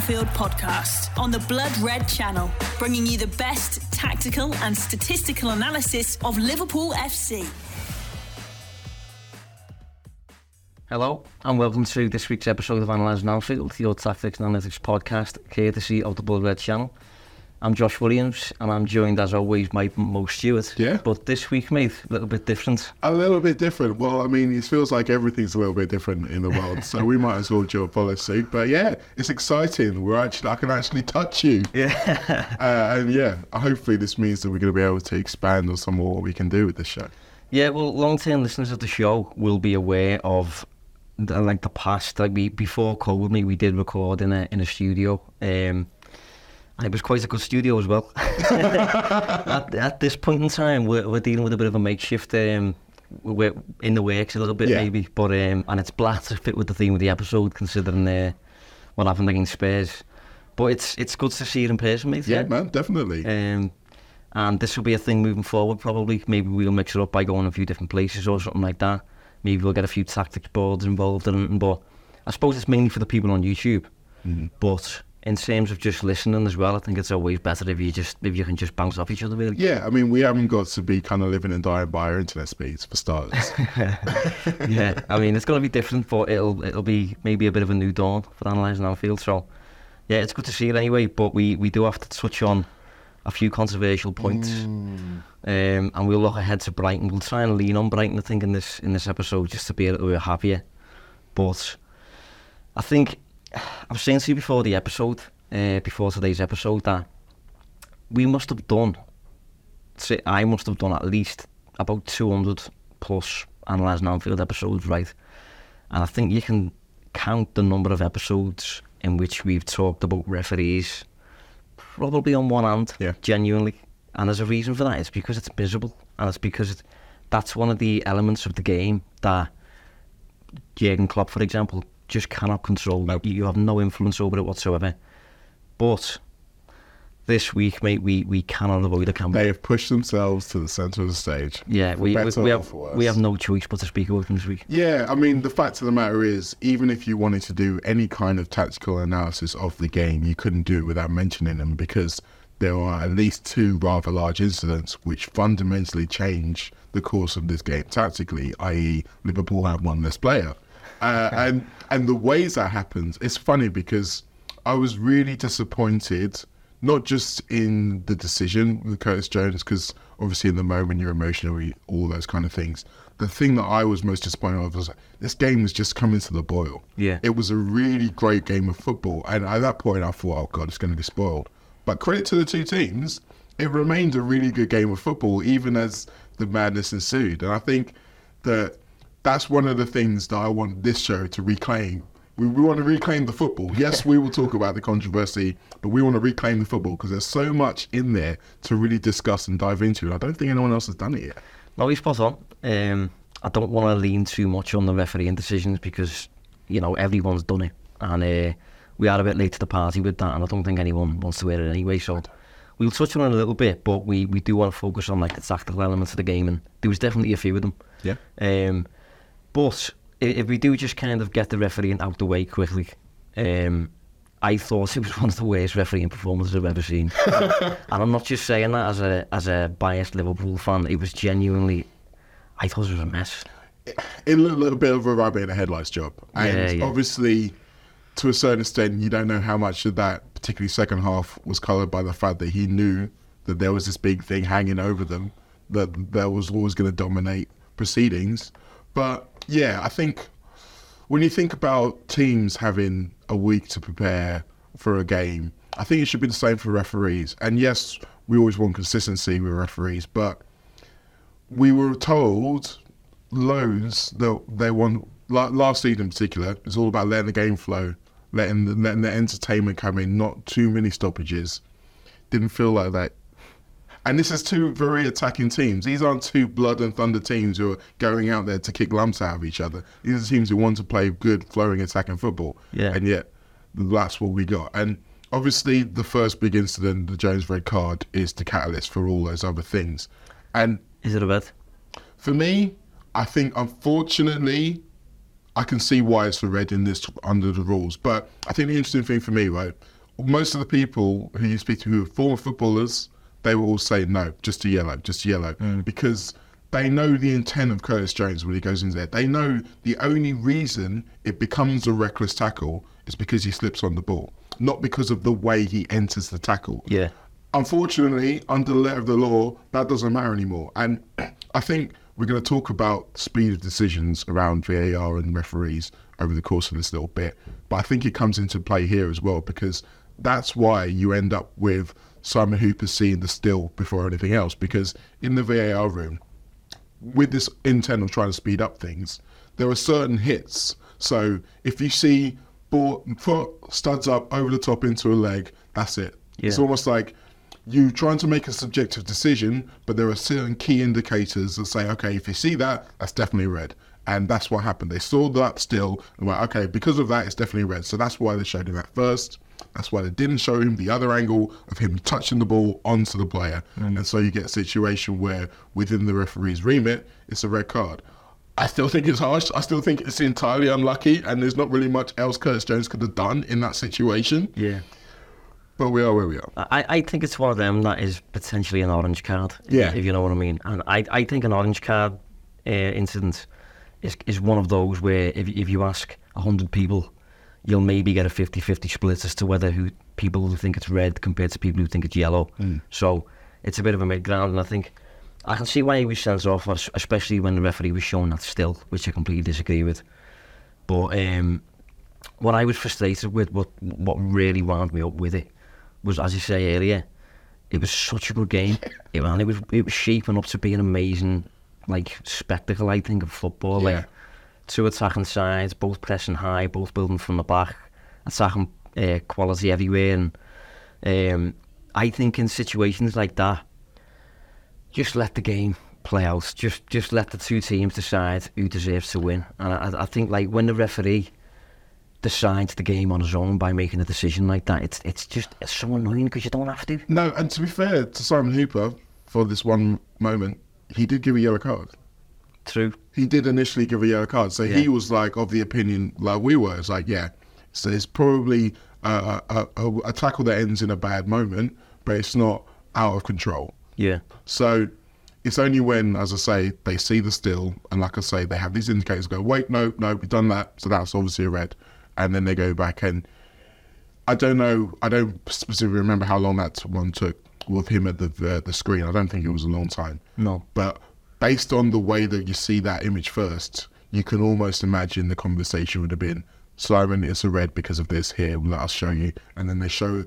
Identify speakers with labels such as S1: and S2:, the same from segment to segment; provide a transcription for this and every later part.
S1: Anfield podcast on the Blood Red channel, bringing you the best tactical and statistical analysis of Liverpool FC.
S2: Hello, and welcome to this week's episode of Analysing Anfield, your tactics and analytics podcast, courtesy of the Blood Red channel. I'm Josh Williams, and I'm joined as always by Mo Stewart.
S3: Yeah.
S2: But this week, mate, a little bit different.
S3: A little bit different. Well, I mean, it feels like everything's a little bit different in the world, so we might as well do a follow suit. But yeah, it's exciting. We're actually, I can actually touch you.
S2: Yeah.
S3: Uh, and yeah, hopefully this means that we're going to be able to expand on some more what we can do with the show.
S2: yeah, well, long-term listeners of the show will be aware of the, like the past. Like we before COVID, me, we did record in a in a studio. Um, and it was quite a good studio as well. at, at this point in time, we're, we're dealing with a bit of a makeshift. Um, we're in the works a little bit,
S3: Yeah.
S2: maybe, but um, and it's black to fit with the theme of the episode, considering uh, what happened against Spurs. But it's it's good to see it in person, mate.
S3: Yeah, man, definitely.
S2: Um, and this will be a thing moving forward, probably. Maybe we'll mix it up by going a few different places or something like that. Maybe we'll get a few tactics boards involved in it. But I suppose it's mainly for the people on YouTube. But in terms of just listening as well, I think it's always better if you just if you can just bounce off each other, really.
S3: yeah, I mean, we haven't got to be kind of living and dying by our internet speeds, for starters.
S2: yeah, I mean it's going to be different, but it'll it'll be maybe a bit of a new dawn for analysing Anfield. So yeah, it's good to see it anyway. But we we do have to touch on a few controversial points, um, and we'll look ahead to Brighton. We'll try and lean on Brighton, I think, in this in this episode, just to be a little bit happier. But I think I was saying to you before the episode, uh, before today's episode, that we must have done. say, I must have done at least about 200 plus analysing Anfield episodes, right? And I think you can count the number of episodes in which we've talked about referees probably on one hand,
S3: Yeah.
S2: genuinely. And there's a reason for that. It's because it's miserable, and it's because it, that's one of the elements of the game that Jurgen Klopp, for example, just cannot control.
S3: Nope.
S2: You have no influence over it whatsoever. But this week, mate, we, we cannot avoid a camp.
S3: they have pushed themselves to the centre of the stage.
S2: Yeah, we, we, we have we have no choice but to speak about them this week.
S3: Yeah, I mean, the fact of the matter is, even if you wanted to do any kind of tactical analysis of the game, you couldn't do it without mentioning them because there are at least two rather large incidents which fundamentally change the course of this game tactically, i.e., Liverpool have one less player. Uh, and and the ways that happens, it's funny because I was really disappointed, not just in the decision with Curtis Jones, because obviously in the moment you're emotional, all those kind of things. The thing that I was most disappointed of was like, this game was just coming to the boil.
S2: Yeah.
S3: It was a really great game of football. And at that point, I thought, oh, God, it's going to be spoiled. But credit to the two teams, it remained a really good game of football, even as the madness ensued. And I think that that's one of the things that I want this show to reclaim. We, we want to reclaim the football. Yes, we will talk about the controversy, but we want to reclaim the football because there's so much in there to really discuss and dive into. And I don't think anyone else has done it yet.
S2: No, he's spot on. Um, I don't want to lean too much on the refereeing decisions because, you know, everyone's done it. And uh, we are a bit late to the party with that, and I don't think anyone wants to wear it anyway. So we'll touch on it a little bit, but we, we do want to focus on like the tactical elements of the game, and there was definitely a few of them.
S3: Yeah.
S2: Um, but if we do just kind of get the refereeing out the way quickly, um, I thought it was one of the worst refereeing performances I've ever seen. and I'm not just saying that as a as a biased Liverpool fan. It was genuinely, I thought it was a mess.
S3: It looked a little bit of a rabbit in a headlights job. And
S2: Yeah, yeah.
S3: obviously, to a certain extent, you don't know how much of that, particularly second half, was coloured by the fact that he knew that there was this big thing hanging over them that that was always going to dominate proceedings. But yeah, I think when you think about teams having a week to prepare for a game, I think it should be the same for referees. And yes, we always want consistency with referees, but we were told loads that they want last season in particular. It's all about letting the game flow, letting the, letting the entertainment come in, not too many stoppages. Didn't feel like that. And this is two very attacking teams. These aren't two blood and thunder teams who are going out there to kick lumps out of each other. These are teams who want to play good, flowing, attacking football.
S2: Yeah.
S3: And yet, that's what we got. And obviously, the first big incident, the Jones red card, is the catalyst for all those other things. And
S2: is it a bit?
S3: For me, I think unfortunately, I can see why it's for red in this under the rules. But I think the interesting thing for me, right, most of the people who you speak to who are former footballers they will all say no, just a yellow, just a yellow, mm. because they know the intent of Curtis Jones when he goes in there. They know the only reason it becomes a reckless tackle is because he slips on the ball, not because of the way he enters the tackle.
S2: Yeah.
S3: Unfortunately, under the letter of the law, that doesn't matter anymore. And I think we're going to talk about speed of decisions around VAR and referees over the course of this little bit. But I think it comes into play here as well because that's why you end up with Simon Hooper seeing the still before anything else because in the VAR room, with this intent of trying to speed up things, there are certain hits. So if you see ball, foot studs up over the top into a leg, that's it. Yeah. It's almost like you trying to make a subjective decision, but there are certain key indicators that say, okay, if you see that, that's definitely red. And that's what happened. They saw that still and went, okay, because of that, it's definitely red. So that's why they showed him that first. That's why they didn't show him the other angle of him touching the ball onto the player. Mm. And so you get a situation where within the referee's remit, it's a red card. I still think it's harsh. I still think it's entirely unlucky, and there's not really much else Curtis Jones could have done in that situation.
S2: Yeah.
S3: But we are where we are.
S2: I, I think it's one of them that is potentially an orange card.
S3: Yeah.
S2: If you know what I mean. And I, I think an orange card uh, incident is, is one of those where if, if you ask 100 people you'll maybe get a 50-50 split as to whether who people who think it's red compared to people who think it's yellow. Mm. So it's a bit of a mid ground, and I think I can see why he was sent off, especially when the referee was showing that still, which I completely disagree with. But um, what I was frustrated with, what what really wound me up with it, was as you say earlier, it was such a good game. It, man, it was it was shaping up to be an amazing like spectacle. I think of football, yeah. like two attacking sides, both pressing high, both building from the back, attacking uh, quality everywhere. And um, I think in situations like that, just let the game play out. Just just let the two teams decide who deserves to win. And I, I think like when the referee decides the game on his own by making a decision like that, it's it's just it's so annoying because you don't have to.
S3: No, and to be fair to Simon Hooper, for this one moment, he did give a yellow card.
S2: True.
S3: He did initially give a yellow card, so yeah. he was like of the opinion like we were. It's like, yeah, so it's probably a, a, a, a tackle that ends in a bad moment, but it's not out of control.
S2: Yeah.
S3: So it's only when, as I say, they see the still, and like I say, they have these indicators go, wait, no, no, we've done that, so that's obviously a red, and then they go back and I don't know, I don't specifically remember how long that one took with him at the uh, the screen. I don't think it was a long time.
S2: No.
S3: But based on the way that you see that image first, you can almost imagine the conversation would have been Simon, it's a red because of this here, let us show you. And then they show,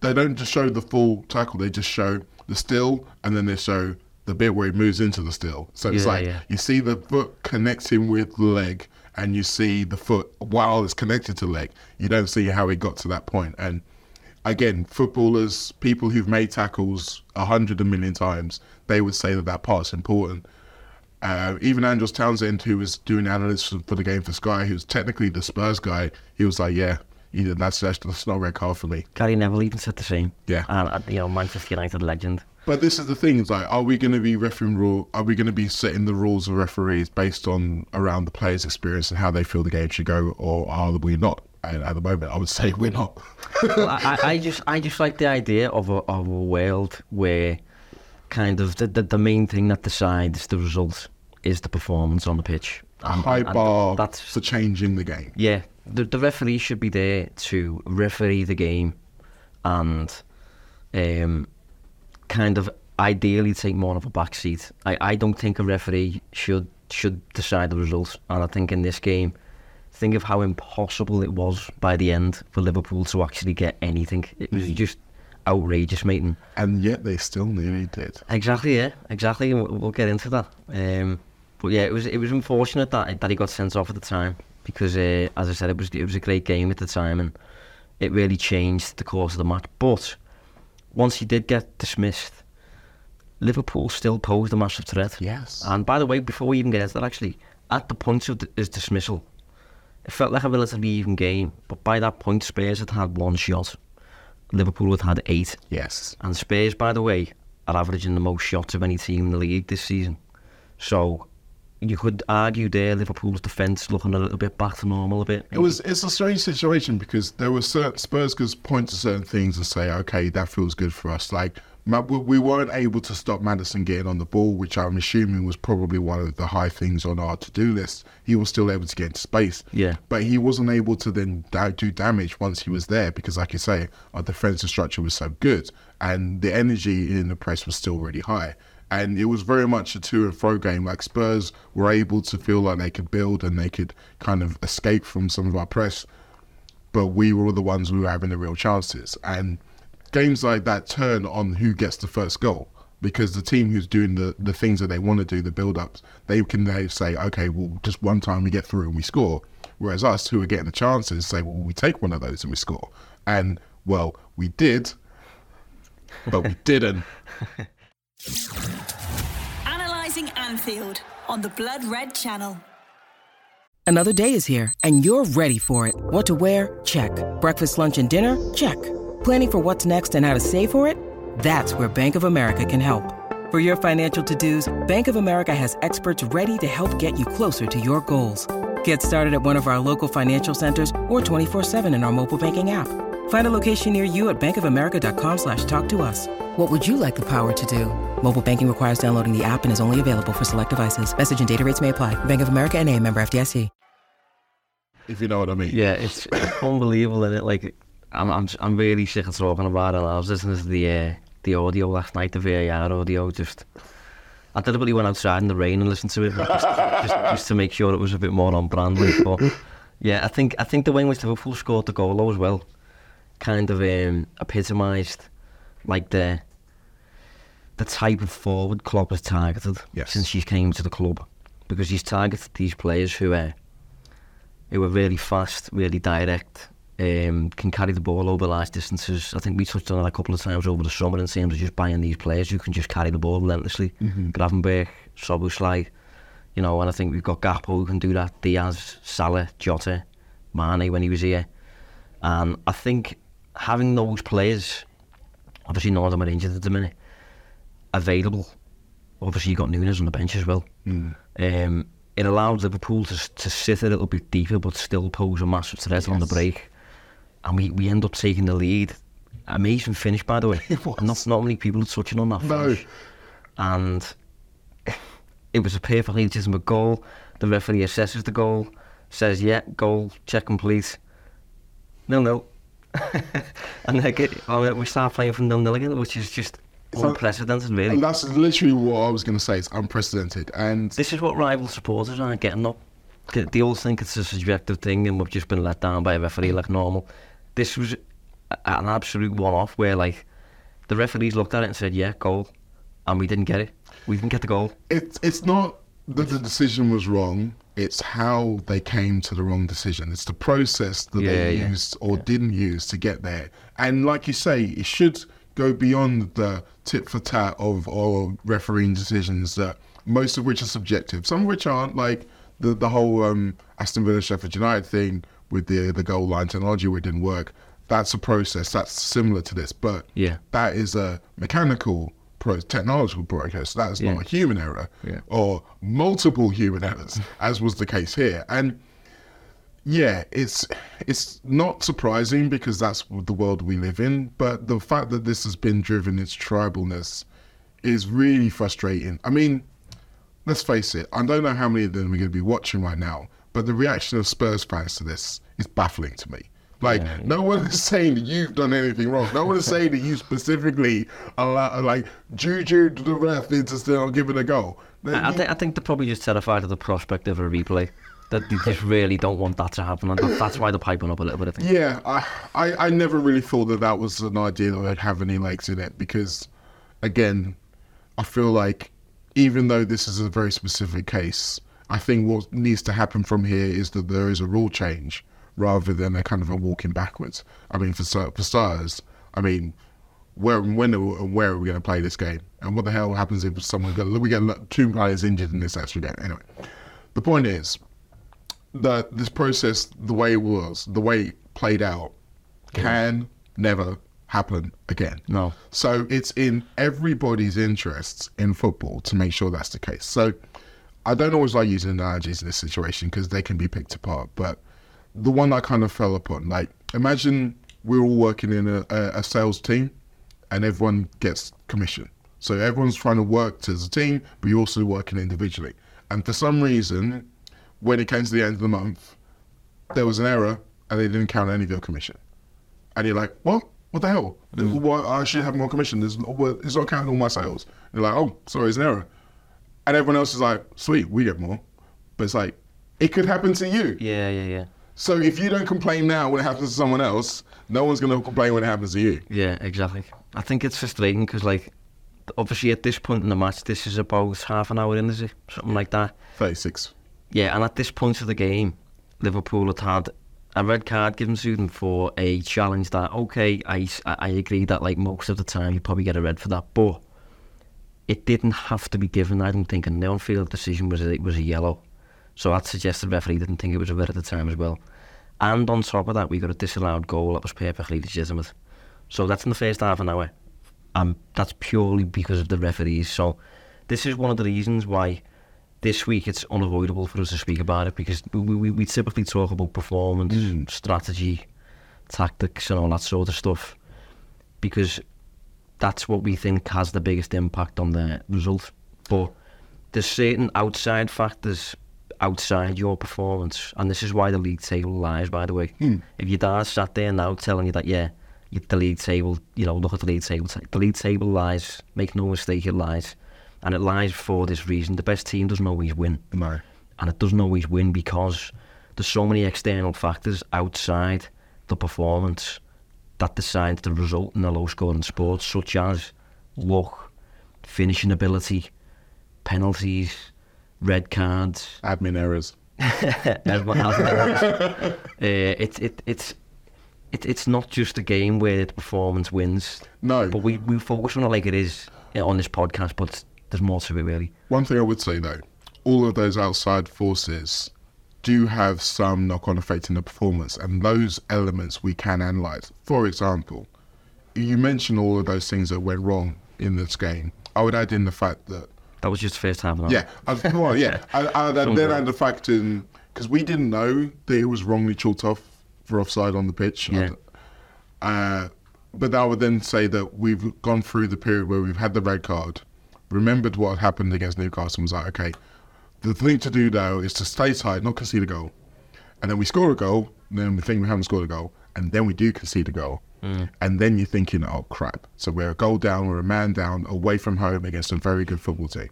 S3: they don't just show the full tackle, they just show the still and then they show the bit where he moves into the still. So it's
S2: yeah,
S3: like
S2: yeah.
S3: you see the foot connecting with the leg and you see the foot while it's connected to the leg. You don't see how he got to that point. And again, footballers, people who've made tackles a hundred a million times, they would say that that part's important. Uh, even Andros Townsend, who was doing analysis for the game for Sky, who's technically the Spurs guy, he was like, "Yeah, either that's that's, that's not a red card for me."
S2: Gary Neville even said the same.
S3: Yeah,
S2: and uh, you know Manchester United legend.
S3: But this is the thing: is like, are we going to be refereeing rule? Are we going to be setting the rules of referees based on around the players' experience and how they feel the game should go, or are we not? And at the moment, I would say we're not.
S2: well, I, I just, I just like the idea of a of a world where kind of the, the, the main thing that decides the result is the performance on the pitch.
S3: a
S2: And-
S3: high
S2: and
S3: bar
S2: that's-
S3: for changing the game.
S2: Yeah, the, the referee should be there to referee the game and um, kind of ideally take more of a back seat. I, I don't think a referee should should decide the result. And I think in this game, think of how impossible it was by the end for Liverpool to actually get anything. It was just outrageous, meeting. And
S3: yet they still nearly did.
S2: Exactly, yeah, exactly. We'll, we'll get into that. Um, but yeah, it was it was unfortunate that that he got sent off at the time because, uh, as I said, it was it was a great game at the time and it really changed the course of the match. But once he did get dismissed, Liverpool still posed a massive threat.
S3: Yes.
S2: And by the way, before we even get into that, actually, at the point of his dismissal, it felt like a relatively even game. But by that point, Spurs had had one shot. Liverpool have had eight.
S3: Yes.
S2: And Spurs, by the way, are averaging the most shots of any team in the league this season. So you could argue there Liverpool's defence looking a little bit back to normal a bit.
S3: It was it's a strange situation because there were certain Spurs could point to certain things and say, okay, that feels good for us. Like we we weren't able to stop Maddison getting on the ball, which I'm assuming was probably one of the high things on our to-do list. He was still able to get into space,
S2: Yeah.
S3: but he wasn't able to then do damage once he was there because, like you say, our defensive structure was so good and the energy in the press was still really high. And it was very much a to and fro game. Like Spurs were able to feel like they could build and they could kind of escape from some of our press but we were the ones who were having the real chances. And games like that turn on who gets the first goal because the team who's doing the, the things that they want to do, the build ups, they can they say, okay, well, just one time we get through and we score. Whereas us who are getting the chances say, well, we take one of those and we score. And, well, we did, but we didn't.
S1: Analyzing Anfield on the Blood Red Channel.
S4: Another day is here, and you're ready for it. What to wear? Check. Breakfast, lunch, and dinner? Check. Planning for what's next and how to save for it? That's where Bank of America can help. For your financial to-dos, Bank of America has experts ready to help get you closer to your goals. Get started at one of our local financial centers or 24-7 in our mobile banking app. Find a location near you at bankofamerica.com slash talk to us. What would you like the power to do? Mobile banking requires downloading the app and is only available for select devices. Message and data rates may apply. Bank of America and a member FDIC.
S3: if you know what I mean.
S2: Yeah, it's, it's unbelievable, is it? Like, I'm, I'm, I'm really sick of talking about it. I was listening to the, uh, the audio last night, the VAR audio, just... I deliberately went outside in the rain and listened to it just, just, just to make sure it was a bit more on brand. Like, but yeah, I think I think the way in which Liverpool scored the goal as well kind of um, epitomised like the the type of forward Klopp has targeted
S3: yes.
S2: since he came to the club because he's targeted these players who are who are really fast, really direct, um, can carry the ball over large distances. I think we touched on it a couple of times over the summer in terms of just buying these players who can just carry the ball relentlessly. Gravenberg, Szoboszlai, you know, and I think we've got Gakpo who can do that. Diaz, Salah, Jota, Mane when he was here. And I think having those players, obviously none of them are injured at the minute, available. Obviously you've got Nunez on the bench as well. Um, it allowed Liverpool to, to sit a little bit deeper but still pose a massive threat on the break. And we, we end up taking the lead. Amazing finish, by the way. Not, not many people are touching on that finish. No. And it was a perfectly legitimate goal. The referee assesses the goal, says, yeah, goal, check complete. Nil nil. and then get, oh, we start playing from nil nil again, which is just
S3: So-
S2: unprecedented, really.
S3: And that's literally what I was going to say. It's unprecedented. And
S2: This is what rival supporters aren't getting up. They- They all think it's a subjective thing and we've just been let down by a referee like normal. This was an absolute one-off where, like, the referees looked at it and said, yeah, goal. And we didn't get it. We didn't get the goal.
S3: it's it's not that the decision was wrong. It's how they came to the wrong decision. It's the process that
S2: Yeah,
S3: they
S2: yeah.
S3: used or didn't use to get there. And like you say, it should go beyond the tit for tat of all refereeing decisions that most of which are subjective, some of which aren't. Like the the whole um, Aston Villa Sheffield United thing with the the goal line technology where it didn't work. That's a process that's similar to this, but
S2: Yeah.
S3: that is a mechanical pro- technological process. That is
S2: Yeah.
S3: not a human error
S2: Yeah.
S3: or multiple human errors, as was the case here. And yeah, it's it's not surprising because that's the world we live in. But the fact that this has been driven its tribalness is really frustrating. I mean, let's face it, I don't know how many of them are going to be watching right now, but the reaction of Spurs fans to this is baffling to me. Like, yeah. no one is saying that you've done anything wrong. No one is saying that you specifically allow, like, juju the ref into still giving a goal.
S2: I, I, think, I think they're probably just terrified of the prospect of a replay. That they just really don't want that to happen, and that's why they're piping up a little bit. I think.
S3: Yeah, I, I, I never really thought that that was an idea that would have any legs in it because, again, I feel like even though this is a very specific case, I think what needs to happen from here is that there is a rule change rather than a kind of a walking backwards. I mean, for for starters, I mean, where when and where are we going to play this game? And what the hell happens if someone got, we get two players injured in this extra game? Anyway, the point is that this process, the way it was, the way it played out, can never happen again.
S2: No.
S3: So it's in everybody's interests in football to make sure that's the case. So I don't always like using analogies in this situation because they can be picked apart. But the one I kind of fell upon, like imagine we're all working in a, a, sales team and everyone gets commission. So everyone's trying to work as a team, but you're also working individually. And for some reason, when it came to the end of the month, there was an error and they didn't count any of your commission. And you're like, what? what the hell? Mm. Well, I should have more commission. There's, it's not counting all my sales. They're like, oh, sorry, it's an error. And everyone else is like, sweet, we get more. But it's like, it could happen to you.
S2: Yeah, yeah, yeah.
S3: So if you don't complain now when it happens to someone else, no one's going to complain when it happens to you.
S2: Yeah, exactly. I think it's frustrating because, like, obviously at this point in the match, this is about half an hour in, is it? Something like that.
S3: 36.
S2: Yeah, and at this point of the game, Liverpool had had a red card given to them for a challenge that okay I, I agree that like most of the time you probably get a red for that but it didn't have to be given I don't think and the on-field decision was a, it was a yellow so that suggests the referee didn't think it was a red at the time as well and on top of that we got a disallowed goal that was perfectly legitimate so that's in the first half an hour and that's purely because of the referees so this is one of the reasons why this week it's unavoidable for us to speak about it because we, we, we typically talk about performance, mm. strategy, tactics, and all that sort of stuff because that's what we think has the biggest impact on the result. But there's certain outside factors outside your performance, and this is why the league table lies. By the way, mm. if your dad sat there now telling you that, yeah, the league table, you know, look at the league table, the league table lies. Make no mistake, it lies and it lies for this reason. The best team doesn't always win.
S3: No.
S2: And it doesn't always win because there's so many external factors outside the performance that decide the result in a low scoring sport, such as luck, finishing ability, penalties, red cards,
S3: admin errors.
S2: Everyone has uh, it, it, it's it, it's not just a game where the performance wins.
S3: No.
S2: But we, we focus on it like it is on this podcast, but there's more to it really.
S3: One thing I would say though, all of those outside forces do have some knock-on effect in the performance, and those elements we can analyze. For example, you mentioned all of those things that went wrong in this game. I would add in the fact that
S2: that was just the first time.
S3: Yeah, I, well, yeah. I, I, then add the fact in because we didn't know that it was wrongly chalked off for offside on the pitch.
S2: Yeah.
S3: Uh, but I would then say that we've gone through the period where we've had the red card remembered what happened against Newcastle and was like, okay, the thing to do now is to stay tight, not concede a goal. And then we score a goal, then we think we haven't scored a goal, and then we do concede a goal. Mm. And then you're thinking, oh crap. So we're a goal down, we're a man down, away from home against a very good football team.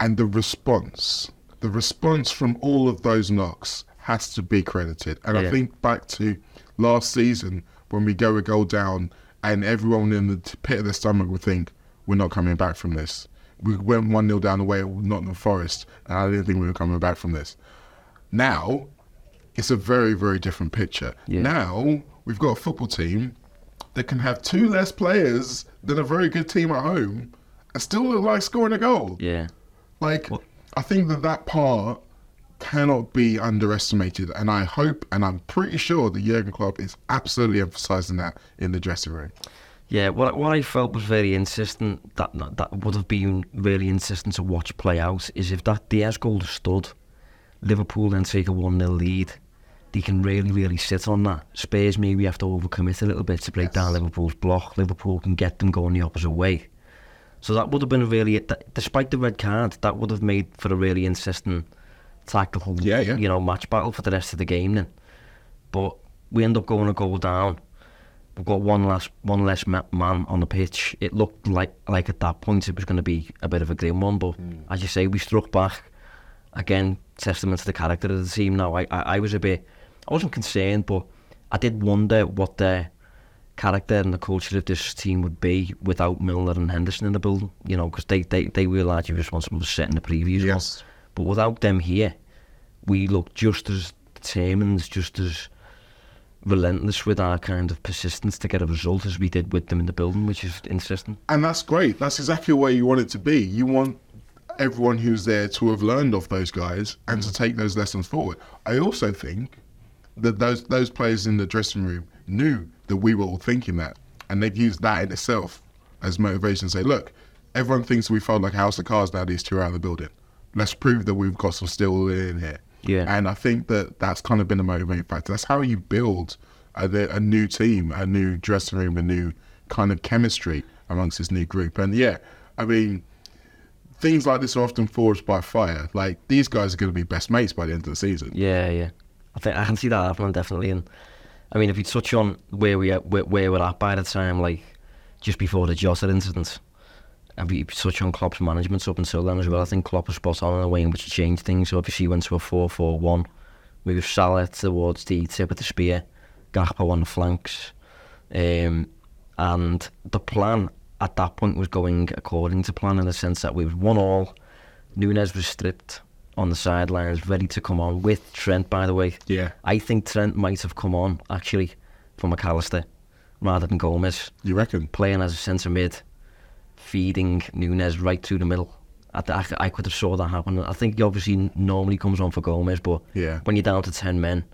S3: And the response, the response from all of those knocks has to be credited. And yeah. I think back to last season when we go a goal down and everyone in the pit of their stomach would think, we're not coming back from this. We went 1 0 down the way at Nottingham Forest, and I didn't think we were coming back from this. Now, it's a very, very different picture. Yeah. Now, we've got a football team that can have two less players than a very good team at home and still look like scoring a goal.
S2: Yeah.
S3: Like? I think that that part cannot be underestimated. And I hope, and I'm pretty sure the Jurgen Klopp is absolutely emphasizing that in the dressing room.
S2: Yeah, what what I felt was very insistent that that would have been really insistent to watch play out is if that Diaz goal stood, Liverpool then take a one 0 lead. They can really, really sit on that. Spurs maybe we have to overcommit a little bit to break yes. down Liverpool's block. Liverpool can get them going the opposite way. So that would have been a really, that, despite the red card, that would have made for a really insistent tactical,
S3: Yeah, yeah.
S2: you know, match battle for the rest of the game then. But we end up going a goal down. We've got one less one less man on the pitch. It looked like like at that point it was going to be a bit of a grim one, but hmm. as you say, we struck back. Again, testament to the character of the team. Now, I, I, I was a bit, I wasn't concerned, but I did wonder what the character and the culture of this team would be without Milner and Henderson in the building. You know, because they, they they were largely responsible for setting the previews.
S3: Yes.
S2: But without them here, we look just as determined, just as relentless with our kind of persistence to get a result as we did with them in the building, which is interesting.
S3: And that's great. That's exactly where you want it to be. You want everyone who's there to have learned off those guys and to take those lessons forward. I also think that those those players in the dressing room knew that we were all thinking that, and they've used that in itself as motivation. to Say, look, everyone thinks we fold like a house of cards now. These two are out of the building. Let's prove that we've got some steel in here.
S2: Yeah.
S3: And I think that that's kind of been a motivating factor. That's how you build a, a new team, a new dressing room, a new kind of chemistry amongst this new group. And yeah, I mean, things like this are often forged by fire. Like these guys are going to be best mates by the end of the season.
S2: Yeah, yeah. I think I can see that happening definitely. And I mean, if you touch on where we where, where we're at by the time, like just before the Jota incident, and we touch on Klopp's management up until then as well. I think Klopp was spot on in the way in which he changed things. So obviously, he went to a 4-4-1, moved Salah towards the tip of the spear, Gakpo on the flanks, um, and the plan at that point was going according to plan in the sense that we was one all. Nunez was stripped on the sidelines, ready to come on with Trent. By the way,
S3: Yeah.
S2: I think Trent might have come on actually for Mac Allister rather than Gomez
S3: You reckon?
S2: playing as a centre mid, feeding Nunez right through the middle. I, I, I could have saw that happen. I think he obviously normally comes on for Gomez, but
S3: Yeah.
S2: when you're down to ten men,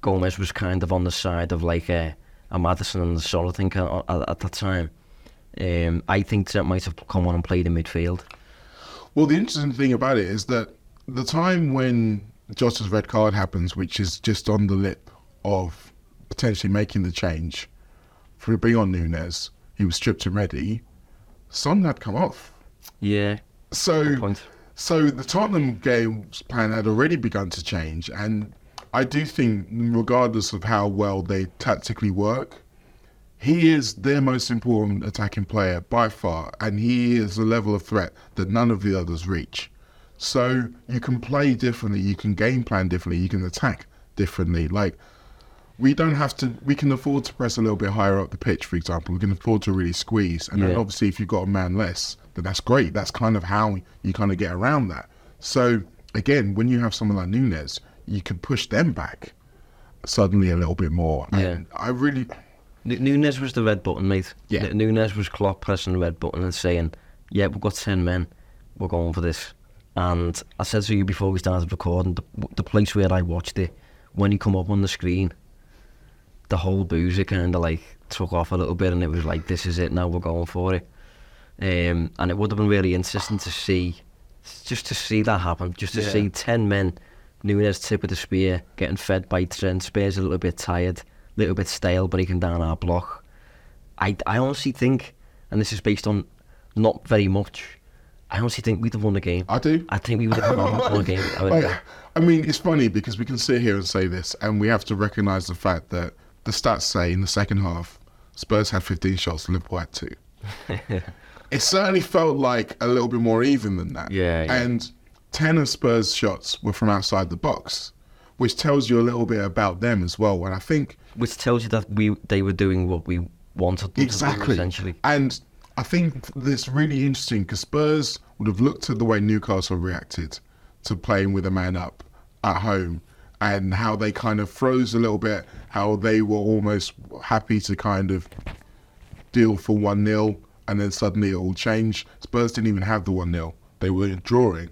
S2: Gomez was kind of on the side of like a, a Maddison and Son, I think, at, at, at that time. Um, I think Trent might have come on and played in midfield.
S3: Well, the interesting thing about it is that the time when Jota's red card happens, which is just on the lip of potentially making the change for being on Nunez, he was stripped and ready. Son had come off.
S2: Yeah,
S3: So, so the Tottenham game's plan had already begun to change, and I do think, regardless of how well they tactically work, he is their most important attacking player by far, and he is a level of threat that none of the others reach. So you can play differently, you can game plan differently, you can attack differently. Like we don't have to. We can afford to press a little bit higher up the pitch, for example. We can afford to really squeeze, and then obviously if you've got a man less, then that's great. That's kind of how you kind of get around that. So again, when you have someone like Nunez, you can push them back suddenly a little bit more.
S2: Yeah.
S3: And I really,
S2: Nunez was the red button, mate.
S3: Yeah.
S2: Nu- Nunez was Klopp pressing the red button and saying, "Yeah, we've got ten men. We're going for this." And I said to you before we started recording, the, the place where I watched it, when he come up on the screen, the whole boozer kind of like took off a little bit, and it was like, "This is it. Now we're going for it." Um, and it would have been really interesting to see, just to see that happen, just to
S3: Yeah.
S2: see ten men, Nunez tip of the spear, getting fed by Trent. Spurs a little bit tired, little bit stale, breaking down our block. I, I honestly think, and this is based on not very much, I honestly think we'd have won the game.
S3: I do.
S2: I think we would have won the game. I would-
S3: Like, I mean, it's funny because we can sit here and say this, and we have to recognise the fact that the stats say in the second half, Spurs had 15 shots, Liverpool had two. it certainly felt like a little bit more even than that.
S2: Yeah, yeah.
S3: And 10 of Spurs' shots were from outside the box, which tells you a little bit about them as well. And I think
S2: Which tells you that we they were doing what we wanted them to do,
S3: Exactly.
S2: essentially.
S3: And I think this really interesting because Spurs would have looked at the way Newcastle reacted to playing with a man up at home and how they kind of froze a little bit, how they were almost happy to kind of deal for 1 0 and then suddenly it all changed. Spurs didn't even have the 1 0, they were drawing.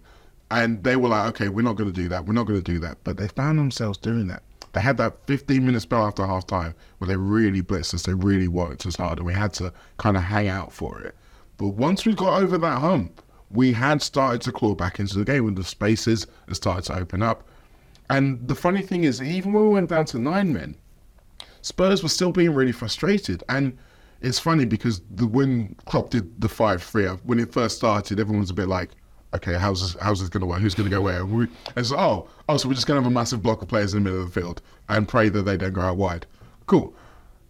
S3: And they were like, okay, we're not going to do that, we're not going to do that. But they found themselves doing that. They had that 15 minute spell after half time where they really blitzed us, they really worked us hard, and we had to kind of hang out for it. But once we got over that hump, we had started to claw back into the game when the spaces had started to open up. And the funny thing is, even when we went down to nine men, Spurs were still being really frustrated. And it's funny because the when Klopp did the five three, when it first started, everyone was a bit like, okay, how's this, how's this going to work? Who's going to go where? And, we, and so, oh, oh, so we're just going to have a massive block of players in the middle of the field and pray that they don't go out wide. Cool.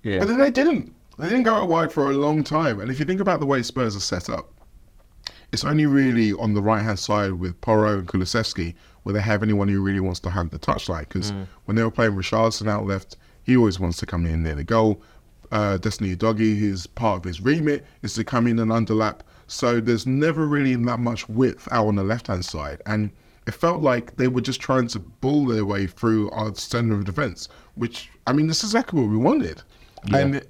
S2: Yeah.
S3: But then they didn't. They didn't go out wide for a long time. And if you think about the way Spurs are set up, it's only really on the right hand side with Porro and Kulusevski where they have anyone who really wants to have the touchline. Because when they were playing Richarlison out left, he always wants to come in near the goal. Uh, Destiny Udogie, his part of his remit is to come in and underlap. So there's never really that much width out on the left hand side. And it felt like they were just trying to bull their way through our center of defense, which, I mean, this is exactly what we wanted. And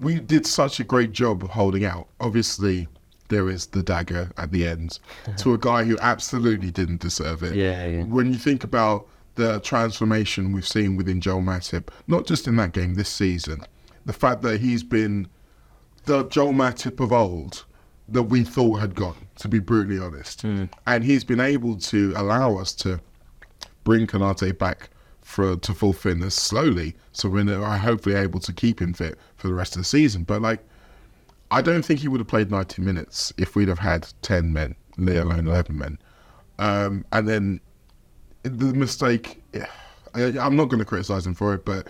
S3: we did such a great job of holding out. Obviously, there is the dagger at the end to a guy who absolutely didn't deserve it.
S2: Yeah, yeah.
S3: When you think about the transformation we've seen within Joel Matip, not just in that game this season, the fact that he's been the Joel Matip of old that we thought had gone, to be brutally honest. And he's been able to allow us to bring Konaté back for to full fitness slowly, so we're hopefully able to keep him fit for the rest of the season. But like, I don't think he would have played 90 minutes if we'd have had 10 men, let alone 11 men. Um, and then the mistake, yeah, I, I'm not going to criticize him for it, but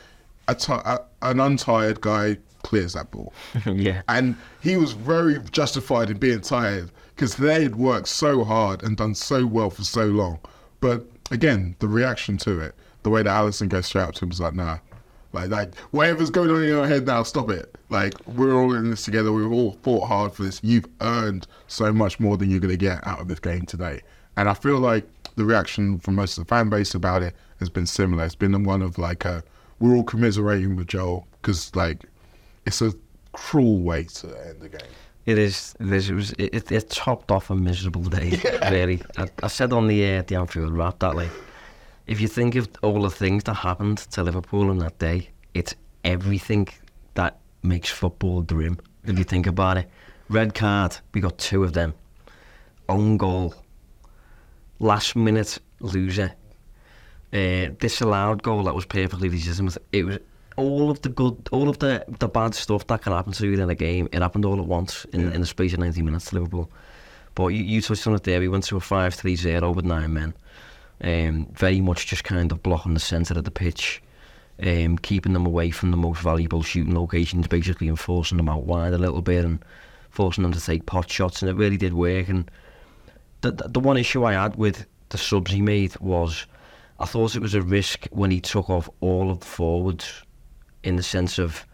S3: a ti- a, an untired guy clears that ball.
S2: yeah.
S3: And he was very justified in being tired because they had worked so hard and done so well for so long. But again, the reaction to it, the way that Alisson goes straight up to him was like, nah. Like, like whatever's going on in your head now, stop it. Like, we're all in this together. We've all fought hard for this. You've earned so much more than you're going to get out of this game today. And I feel like the reaction from most of the fan base about it has been similar. It's been one of like, a, we're all commiserating with Joel because, like, it's a cruel way to end the game.
S2: It is. It is. It was. It, it, topped off a miserable day. Really. I, I said on the uh, the Anfield wrap that like, if you think of all the things that happened to Liverpool on that day, it's everything that makes football grim. If you think about it, red card, we got two of them. Own goal, last minute loser, uh, disallowed goal that was perfectly legitimate. It was all of the good, all of the, the bad stuff that can happen to you in a game. It happened all at once in, in the space of 90 minutes to Liverpool. But you, you touched on it there. We went to a 5-3-0 with nine men. Um, very much just kind of blocking the centre of the pitch, um, keeping them away from the most valuable shooting locations, basically, and forcing them out wide a little bit and forcing them to take pot shots. And it really did work. And the, the, the one issue I had with the subs he made was I thought it was a risk when he took off all of the forwards in the sense of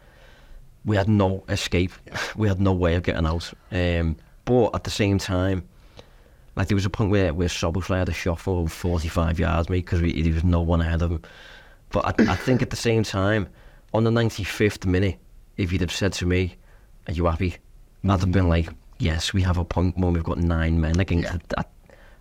S2: we had no escape, we had no way of getting out. Um, but at the same time, like there was a point where where Szoboszlai had a shot for 45 yards, mate, because there was no one ahead of him. But I, I think at the same time, on the 95th minute, if you'd have said to me, "Are you happy?" I'd have been like, "Yes, we have a point when we've got nine men against
S3: Yeah.
S2: a, a,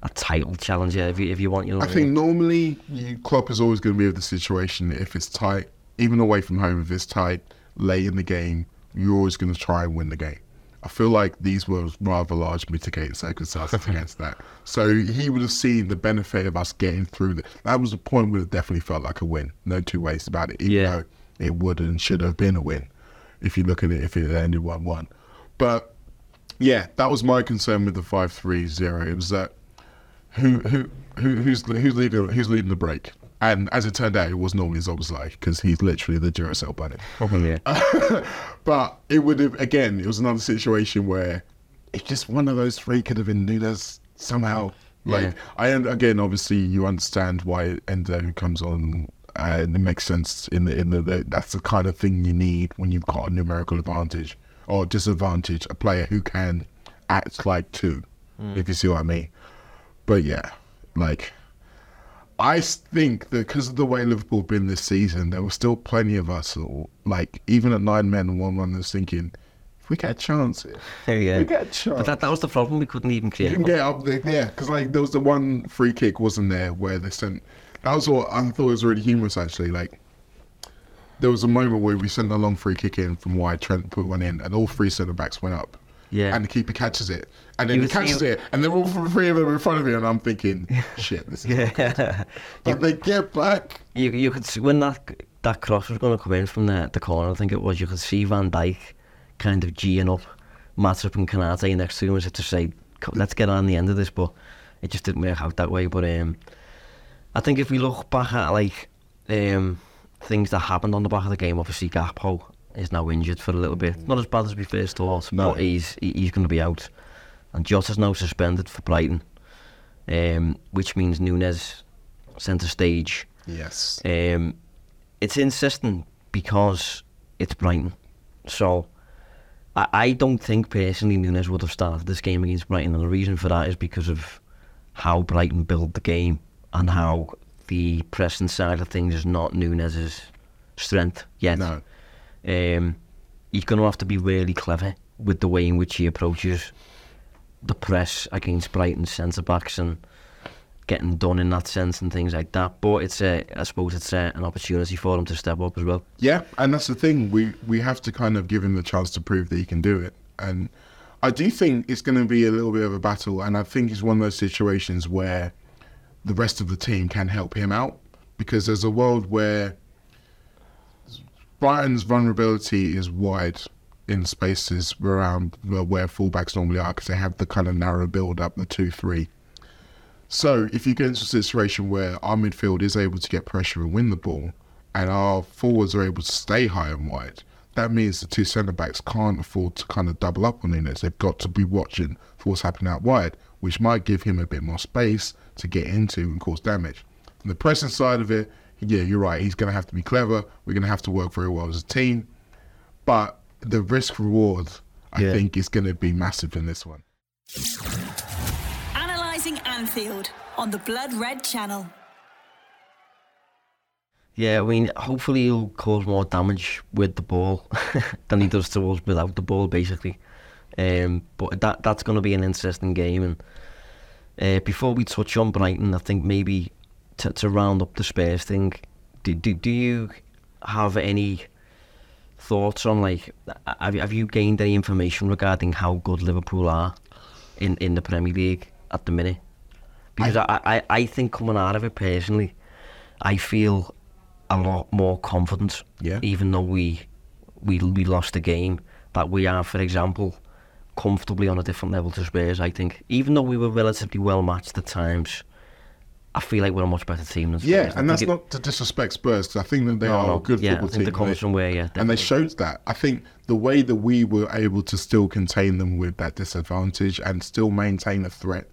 S2: a title challenger. If you if you want, you know."
S3: I think
S2: mean?
S3: normally you, Klopp is always going to be with the situation if it's tight, even away from home. If it's tight late in the game, you're always going to try and win the game. I feel like these were rather large mitigating circumstances against that. So he would have seen the benefit of us getting through that. That was a point where it definitely felt like a win. No two ways about it. Even
S2: Yeah.
S3: though it would and should have been a win if you look at it if it ended one one. But yeah, that was my concern with the five three zero. It was that who who who who's who's leading who's leading the break. And as it turned out, it was normally Szoboszlai because he's literally the Duracell bunny.
S2: yeah.
S3: But it would have again. It was another situation where it's just one of those three could have been Nunez somehow. Like
S2: Yeah.
S3: I again, obviously, you understand why Endo comes on, and it makes sense in the in the, the that's the kind of thing you need when you've got a numerical advantage or disadvantage. A player who can act like two, hmm. if you see what I mean. But yeah, like I think that because of the way Liverpool have been this season, there were still plenty of us, who, like even at nine men and one run, was thinking, if we get a chance, here,
S2: yeah.
S3: we get a chance.
S2: But that, that was the problem. We couldn't even
S3: you
S2: create.
S3: get up there, yeah. Because like there was the one free kick wasn't there where they sent. That was what I thought was really humorous actually. Like there was a moment where we sent a long free kick in from wide, Trent put one in, and all three centre backs went up.
S2: Yeah.
S3: And the keeper catches it, and then
S2: You
S3: he catches
S2: see-
S3: it, and they're all three of them in front of me, and I'm thinking, shit, this is.
S2: Yeah.
S3: But they get back.
S2: you you could see when that that cross was going to come in from the the corner. I think it was. You could see Van Dijk kind of G'ing up Matip and Konaté next to him as if to say, let's get on the end of this, but it just didn't work out that way. But um, I think if we look back at like um, things that happened on the back of the game, obviously Gakpo is now injured for a little bit. Not as bad as we first thought,
S3: No.
S2: but he's he- he's going to be out. And Jota's now suspended for Brighton, um, which means Nunez centre stage.
S3: Yes.
S2: Um, it's interesting because it's Brighton. So I, I don't think personally Nunez would have started this game against Brighton, and the reason for that is because of how Brighton build the game and how the pressing side of things is not Nunez' strength yet.
S3: No.
S2: Um, he's going to have to be really clever with the way in which he approaches the press against Brighton centre backs and getting done in that sense and things like that. But it's a, I suppose it's a, an opportunity for him to step up as well.
S3: Yeah, and that's the thing. We we have to kind of give him the chance to prove that he can do it. And I do think it's going to be a little bit of a battle. And I think it's one of those situations where the rest of the team can help him out because there's a world where Brighton's vulnerability is wide in spaces around where fullbacks normally are because they have the kind of narrow build up, the two three. So if you get into a situation where our midfield is able to get pressure and win the ball, and our forwards are able to stay high and wide, that means the two centre backs can't afford to kind of double up on Nunez. They've got to be watching for what's happening out wide, which might give him a bit more space to get into and cause damage. From the pressing side of it, yeah, you're right. He's going to have to be clever. We're going to have to work very well as a team. But the risk reward, I
S2: Yeah.
S3: think, is going to be massive in this one.
S1: Analysing Anfield on the Blood Red Channel.
S2: Yeah, I mean, hopefully he'll cause more damage with the ball than he does to us without the ball, basically. Um, but that that's going to be an interesting game. And uh, before we touch on Brighton, I think maybe to, to round up the Spurs thing, do, do, do you have any thoughts on, like, have, you- have you gained any information regarding how good Liverpool are in, in the Premier League at the minute? Because I, I, I think coming out of it personally, I feel a lot more confident.
S3: Yeah.
S2: Even though we we we lost the game, that we are, for example, comfortably on a different level to Spurs. I think, even though we were relatively well matched at times, I feel like we're a much better team than Spurs.
S3: Yeah, and that's
S2: it-
S3: not to disrespect Spurs because I think that they
S2: No,
S3: are
S2: no,
S3: a good
S2: yeah, I
S3: football
S2: think
S3: team.
S2: they come
S3: They-
S2: yeah,
S3: and they showed that. I think the way that we were able to still contain them with that disadvantage and still maintain a threat.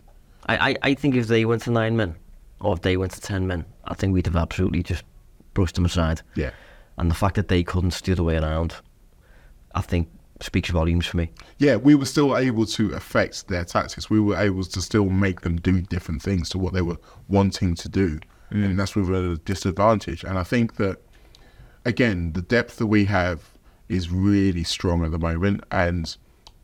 S2: I, I, I think if they went to nine men, or if they went to ten men, I think we'd have absolutely just brushed them aside.
S3: Yeah.
S2: And the fact that they couldn't steer the way around, I think speaks volumes for me.
S3: Yeah, we were still able to affect their tactics. We were able to still make them do different things to what they were wanting to do. And that's with a disadvantage. And I think that, again, the depth that we have is really strong at the moment. And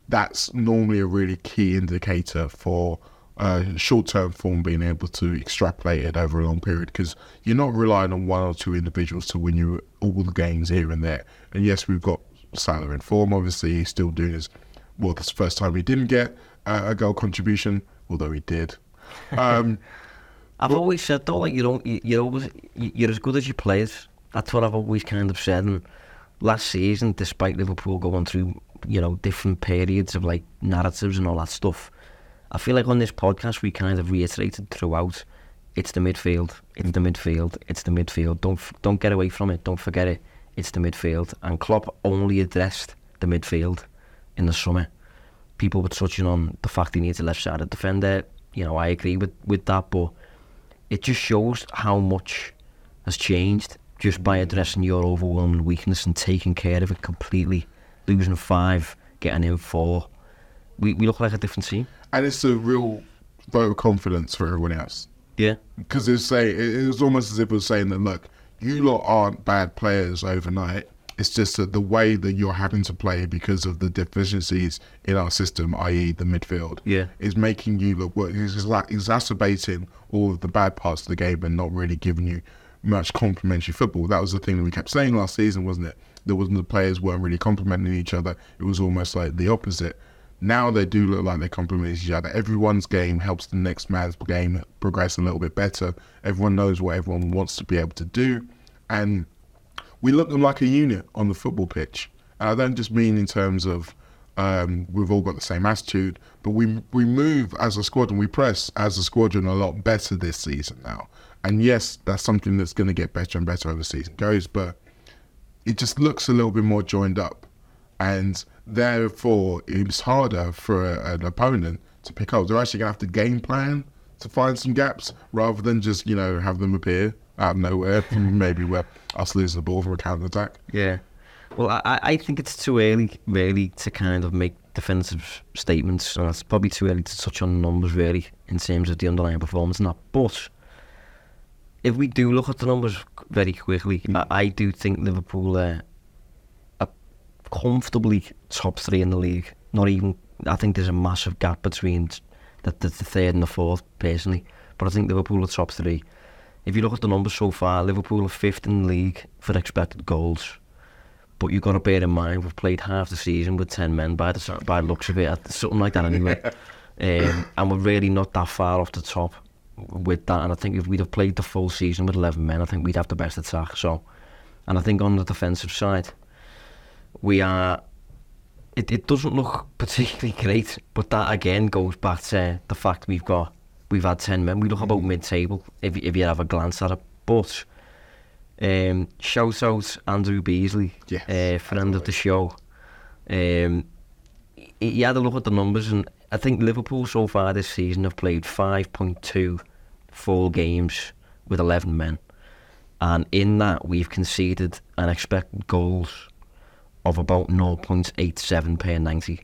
S3: that's normally a really key indicator for uh, short-term form being able to extrapolate it over a long period because you're not relying on one or two individuals to win you all the games here and there. And yes, we've got Salah in form. Obviously, he's still doing his. Well, this the first time he didn't get uh, a goal contribution, although he did. Um,
S2: I've always said though, like you don't, you, you're always, you- you're as good as your players. That's what I've always kind of said. And last season, despite Liverpool going through, you know, different periods of like narratives and all that stuff, I feel like on this podcast we kind of reiterated throughout. It's the midfield. It's the midfield. It's the midfield. Don't don't get away from it. Don't forget it. It's the midfield. And Klopp only addressed the midfield in the summer. People were touching on the fact he needs a left-sided defender. You know, I agree with with that, but it just shows how much has changed just by addressing your overwhelming weakness and taking care of it completely. Losing five, getting in four. We, we look like a different team.
S3: and it's a real vote of confidence for everyone else.
S2: Yeah.
S3: because it's say it it was almost as if it was saying that look, you lot aren't bad players overnight. It's just that the way that you're having to play because of the deficiencies in our system, i.e., the midfield,
S2: Yeah.
S3: is making you look worse. It's like exacerbating all of the bad parts of the game and not really giving you much complimentary football. That was the thing that we kept saying last season, wasn't it? There wasn't the players weren't really complimenting each other. It was almost like the opposite. Now they do look like they complement each other. Everyone's game helps the next man's game progress a little bit better. Everyone knows what everyone wants to be able to do, and we look them like a unit on the football pitch. And I don't just mean in terms of um, we've all got the same attitude, but we we move as a squadron, we press as a squadron a lot better this season now. And yes, that's something that's going to get better and better as the season goes, but it just looks a little bit more joined up. And therefore, it's harder for a, an opponent to pick up. They're actually going to have to game plan to find some gaps rather than just, you know, have them appear out of nowhere from maybe where us losing the ball from a counter attack.
S2: Yeah. Well, I, I think it's too early, really, to kind of make defensive statements. And it's probably too early to touch on numbers, really, in terms of the underlying performance and that. But if we do look at the numbers very quickly, I, I do think Liverpool uh, comfortably top three in the league. Not even, I think there's a massive gap between the, the, the third and the fourth, personally. But I think Liverpool are top three. If you look at the numbers so far, Liverpool are fifth in the league for expected goals. But you've got to bear in mind we've played half the season with ten men by the by the looks of it, something like that anyway. um, and we're really not that far off the top with that. And I think if we'd have played the full season with eleven men, I think we'd have the best attack. So, and I think on the defensive side, we are. It, it doesn't look particularly great, but that again goes back to the fact we've got we've had ten men. We look about mid-table if if you have a glance at it, but um, shout out Andrew Beasley,
S3: Yes,
S2: uh, friend of the show. Um, he, had a look at the numbers, and I think Liverpool so far this season have played 5.2 full games with 11 men. And in that, we've conceded an expected goals of about 0.87 per 90.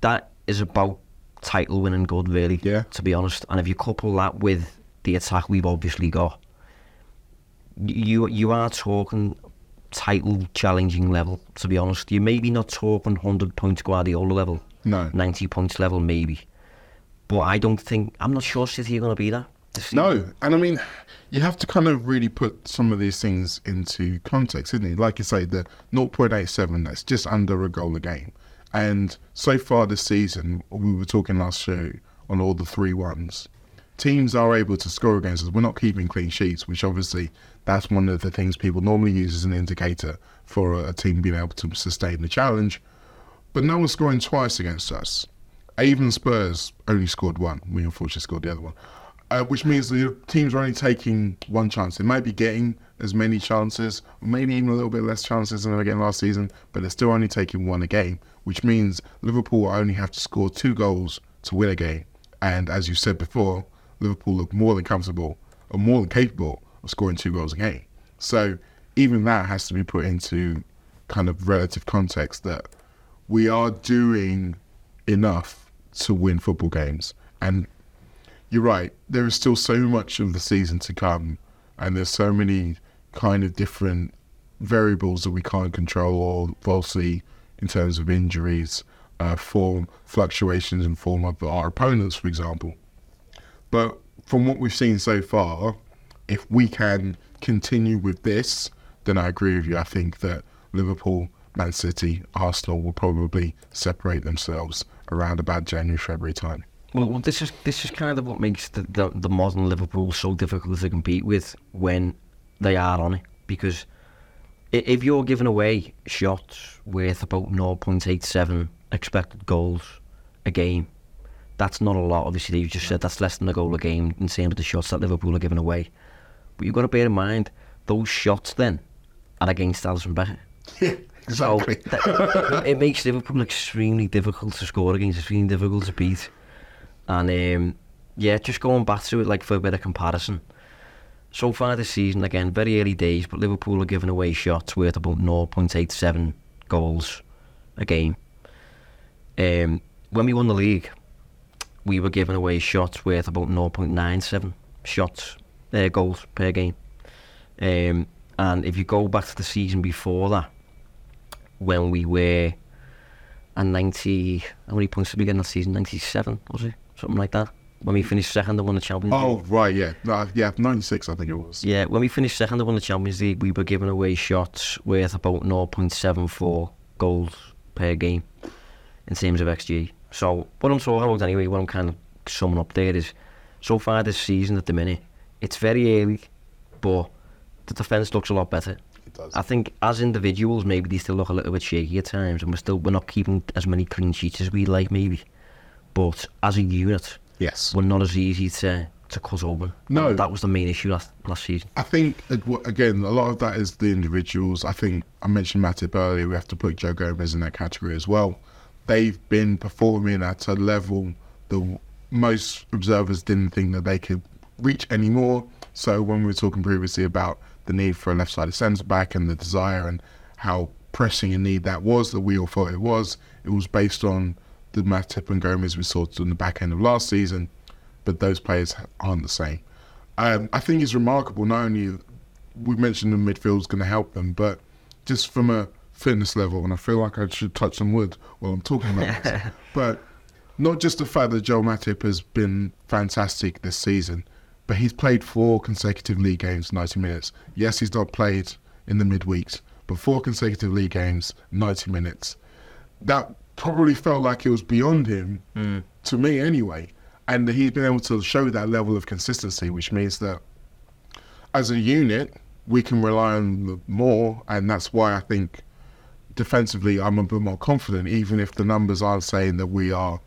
S2: That is about title winning good, really,
S3: Yeah.
S2: to be honest. And if you couple that with the attack we've obviously got, you you are talking title challenging level. To be honest, you maybe not talking hundred points Guardiola level,
S3: No.
S2: ninety points level maybe. But I don't think I'm not sure City are going to be that.
S3: No, and I mean, you have to kind of really put some of these things into context, isn't it? Like you say, the 0.87, that's just under a goal a game. And so far this season, we were talking last show on all the three ones. Teams are able to score against us. We're not keeping clean sheets, which obviously that's one of the things people normally use as an indicator for a, a team being able to sustain the challenge. But no one's scoring twice against us. Even Spurs only scored one. We unfortunately scored the other one. Uh, which means the teams are only taking one chance. They might be getting as many chances, maybe even a little bit less chances than they were getting last season, but they're still only taking one a game, which means Liverpool only have to score two goals to win a game. And as you said before, Liverpool look more than comfortable or more than capable of scoring two goals a game. So even that has to be put into kind of relative context that we are doing enough to win football games. And you're right, there is still so much of the season to come, and there's so many kind of different variables that we can't control or falsely in terms of injuries, uh, form fluctuations in form of our opponents, for example. But from what we've seen so far, if we can continue with this, then I agree with you. I think that Liverpool, Man City, Arsenal will probably separate themselves around about January, February time.
S2: Well, well, this is this is kind of what makes the, the the modern Liverpool so difficult to compete with when they are on it. Because if you're giving away shots worth about 0.87 expected goals a game, that's not a lot. Obviously, you just said that's less than a goal a game in terms of the shots that Liverpool are giving away. But you've got to bear in mind those shots then are against Alisson Becker.
S3: Yeah,
S2: So that, it makes Liverpool extremely difficult to score against, extremely difficult to beat. And um, yeah, just going back to it, like for a bit of comparison. So far this season, again, very early days, but Liverpool are giving away shots worth about 0.87 goals a game. Um, when we won the league, we were giving away shots worth about 0.97 shots, uh, goals per game. Um, and if you go back to the season before that, when we were a 90, how many points did we get in that season? 97, was it? Something like that. When we finished second and won the Champions oh, League.
S3: Oh, right, yeah. No, yeah, 96, I think it was.
S2: Yeah, when we finished second and won the Champions League, we were giving away shots worth about 0.74 goals per game in terms of XG. So, what I'm talking about anyway, what I'm kind of summing up there is so far this season at the minute, it's very early, but the defence looks a lot better.
S3: does.
S2: I think as individuals, maybe they still look a little bit shaky at times, and we're still we're not keeping as many clean sheets as we'd like, maybe. But as a unit,
S3: yes.
S2: we're not as easy to to cut open.
S3: No.
S2: And that was the main issue last last season.
S3: I think again, a lot of that is the individuals. I think I mentioned Matip earlier. We have to put Joe Gomez in that category as well. They've been performing at a level that most observers didn't think that they could reach anymore. So when we were talking previously about the need for a left-sided centre back and the desire and how pressing a need that was, that we all thought it was, it was based on the Matip and Gomez we saw on the back end of last season. But those players aren't the same. Um, I think it's remarkable. Not only we mentioned the midfield is going to help them, but just from a fitness level, and I feel like I should touch some wood while I'm talking about this. But not just the fact that Joel Matip has been fantastic this season, but he's played four consecutive league games, 90 minutes. Yes, he's not played in the midweeks, but four consecutive league games, 90 minutes. That probably felt like it was beyond him, hmm. to me anyway. And he's been able to show that level of consistency, which means that as a unit, we can rely on more, and that's why I think defensively I'm a bit more confident, even if the numbers aren't saying that we are